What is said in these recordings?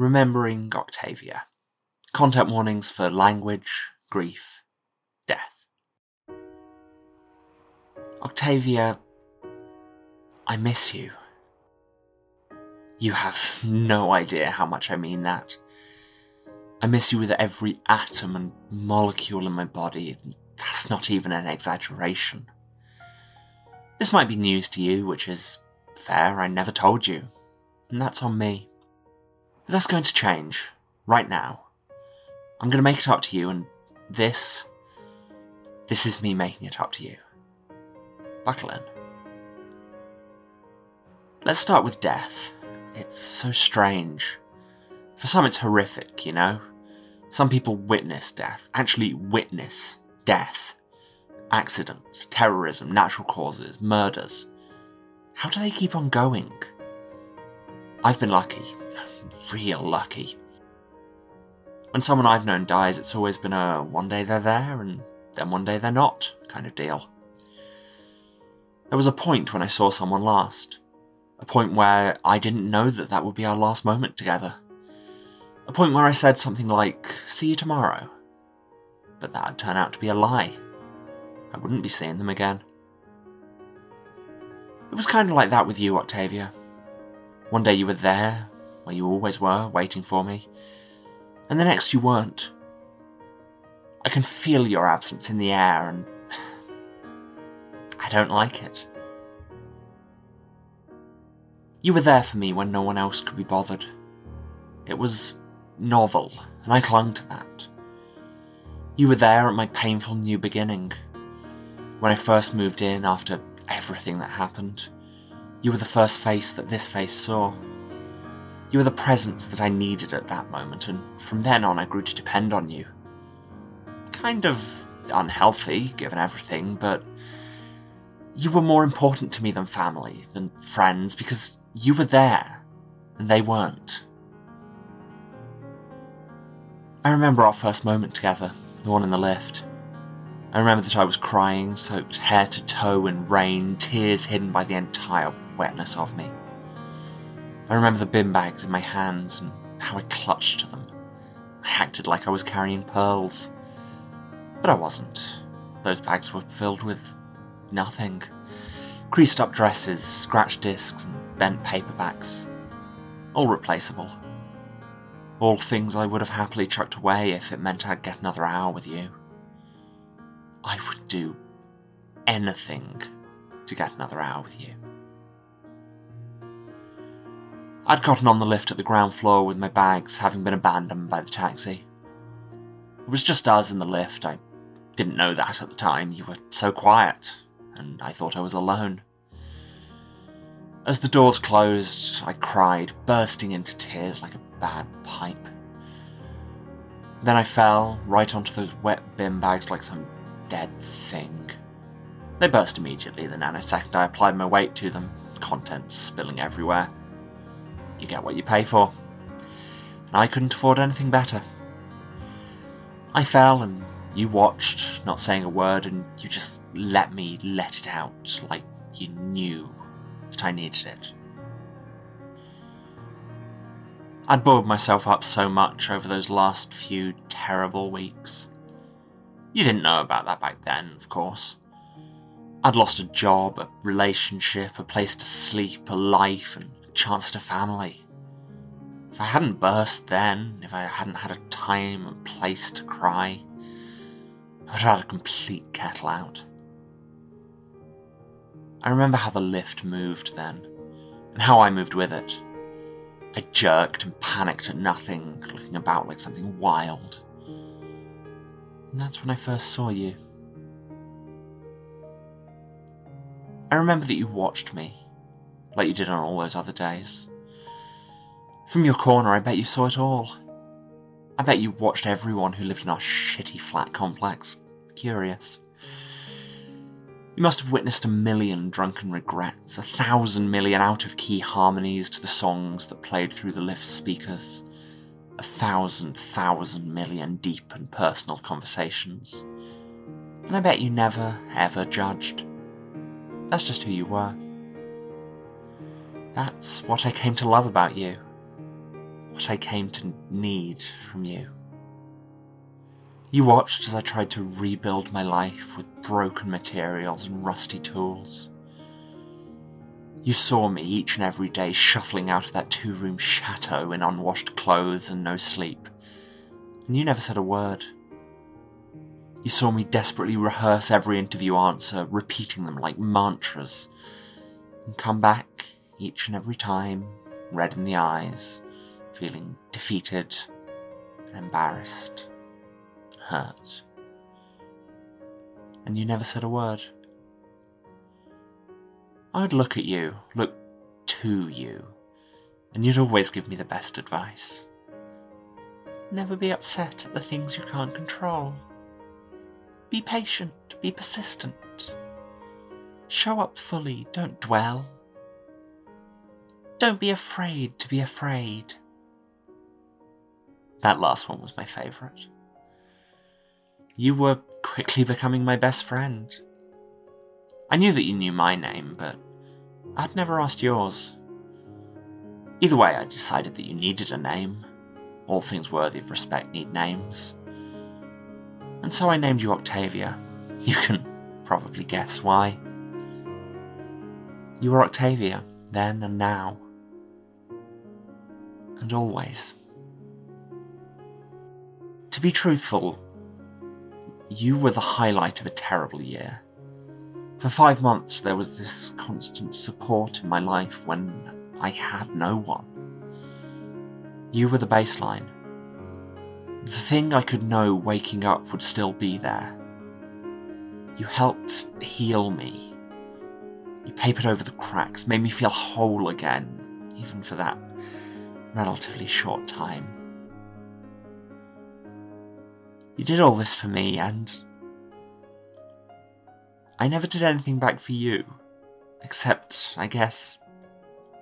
Remembering Octavia. Content warnings for language, grief, death. Octavia, I miss you. You have no idea how much I mean that. I miss you with every atom and molecule in my body. That's not even an exaggeration. This might be news to you, which is fair, I never told you. And that's on me. That's going to change. Right now. I'm going to make it up to you, and this. This is me making it up to you. Buckle in. Let's start with death. It's so strange. For some, it's horrific, you know? Some people witness death, actually witness death. Accidents, terrorism, natural causes, murders. How do they keep on going? I've been lucky, real lucky. When someone I've known dies, it's always been a one day they're there and then one day they're not kind of deal. There was a point when I saw someone last. A point where I didn't know that that would be our last moment together. A point where I said something like, see you tomorrow. But that would turn out to be a lie. I wouldn't be seeing them again. It was kind of like that with you, Octavia. One day you were there, where you always were, waiting for me, and the next you weren't. I can feel your absence in the air, and I don't like it. You were there for me when no one else could be bothered. It was novel, and I clung to that. You were there at my painful new beginning. When I first moved in after everything that happened, you were the first face that this face saw. You were the presence that I needed at that moment, and from then on I grew to depend on you. Kind of unhealthy, given everything, but you were more important to me than family, than friends, because you were there, and they weren't. I remember our first moment together, the one in the lift. I remember that I was crying, soaked hair to toe in rain, tears hidden by the entire wetness of me. I remember the bin bags in my hands and how I clutched to them. I acted like I was carrying pearls. But I wasn't. Those bags were filled with nothing. Creased up dresses, scratched discs, and bent paperbacks. All replaceable. All things I would have happily chucked away if it meant I'd get another hour with you. I would do anything to get another hour with you. I'd gotten on the lift at the ground floor with my bags having been abandoned by the taxi. It was just us in the lift. I didn't know that at the time. You were so quiet, and I thought I was alone. As the doors closed, I cried, bursting into tears like a bad pipe. Then I fell right onto those wet bin bags like some dead thing. They burst immediately the nanosecond I applied my weight to them, contents spilling everywhere. You get what you pay for. And I couldn't afford anything better. I fell and you watched, not saying a word, and you just let me let it out like you knew that I needed it. I'd boiled myself up so much over those last few terrible weeks. You didn't know about that back then, of course. I'd lost a job, a relationship, a place to sleep, a life, and chance at a family. If I hadn't burst then, if I hadn't had a time and place to cry, I would have had a complete kettle out. I remember how the lift moved then, and how I moved with it. I jerked and panicked at nothing, looking about like something wild. And that's when I first saw you. I remember that you watched me, like you did on all those other days. From your corner, I bet you saw it all. I bet you watched everyone who lived in our shitty flat complex. Curious. You must have witnessed a million drunken regrets, a thousand million out of key harmonies to the songs that played through the lift speakers, a thousand thousand million deep and personal conversations. And I bet you never, ever judged. That's just who you were. That's what I came to love about you. What I came to need from you. You watched as I tried to rebuild my life with broken materials and rusty tools. You saw me each and every day shuffling out of that two room chateau in unwashed clothes and no sleep, and you never said a word. You saw me desperately rehearse every interview answer, repeating them like mantras, and come back each and every time, red in the eyes, feeling defeated embarrassed hurt. And you never said a word. I would look at you, look to you, and you'd always give me the best advice. Never be upset at the things you can't control. Be patient, be persistent. Show up fully, don't dwell. Don't be afraid to be afraid. That last one was my favourite. You were quickly becoming my best friend. I knew that you knew my name, but I'd never asked yours. Either way, I decided that you needed a name. All things worthy of respect need names. And so I named you Octavia. You can probably guess why. You were Octavia, then and now. And always. To be truthful, you were the highlight of a terrible year. For five months, there was this constant support in my life when I had no one. You were the baseline. The thing I could know waking up would still be there. You helped heal me. You papered over the cracks, made me feel whole again, even for that relatively short time. You did all this for me, and. I never did anything back for you. Except, I guess,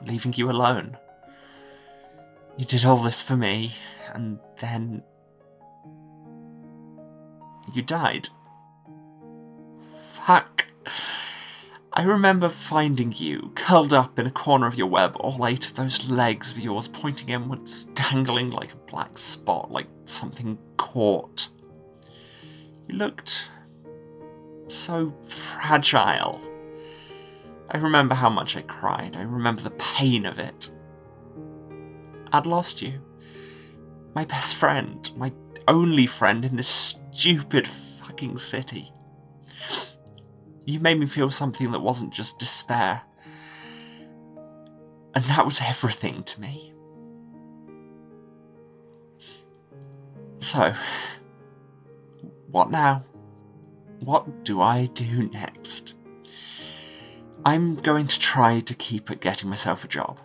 leaving you alone. You did all this for me, and then. You died. Fuck. I remember finding you, curled up in a corner of your web, all eight of those legs of yours pointing inwards, dangling like a black spot, like something caught. You looked so fragile. I remember how much I cried. I remember the pain of it. I'd lost you. My best friend. My only friend in this stupid fucking city. You made me feel something that wasn't just despair. And that was everything to me. So, what now? What do I do next? I'm going to try to keep at getting myself a job.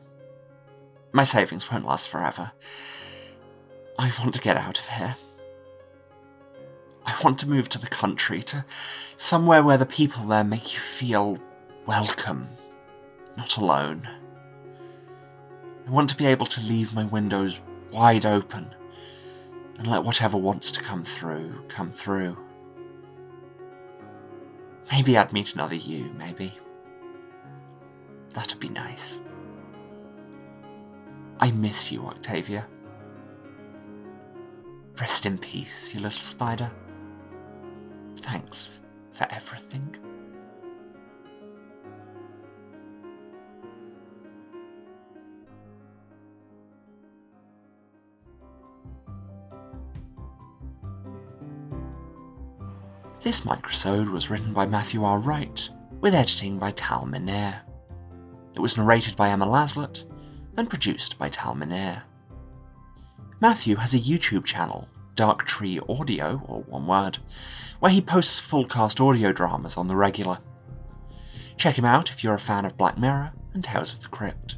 My savings won't last forever. I want to get out of here. I want to move to the country, to somewhere where the people there make you feel welcome, not alone. I want to be able to leave my windows wide open and let whatever wants to come through come through. Maybe I'd meet another you, maybe. That'd be nice. I miss you, Octavia. Rest in peace, you little spider. Thanks for everything. This microsode was written by Matthew R. Wright, with editing by Tal Minear. It was narrated by Emma Laslett and produced by Tal Minear. Matthew has a YouTube channel, Dark Tree Audio, or one word, where he posts full cast audio dramas on the regular. Check him out if you're a fan of Black Mirror and Tales of the Crypt.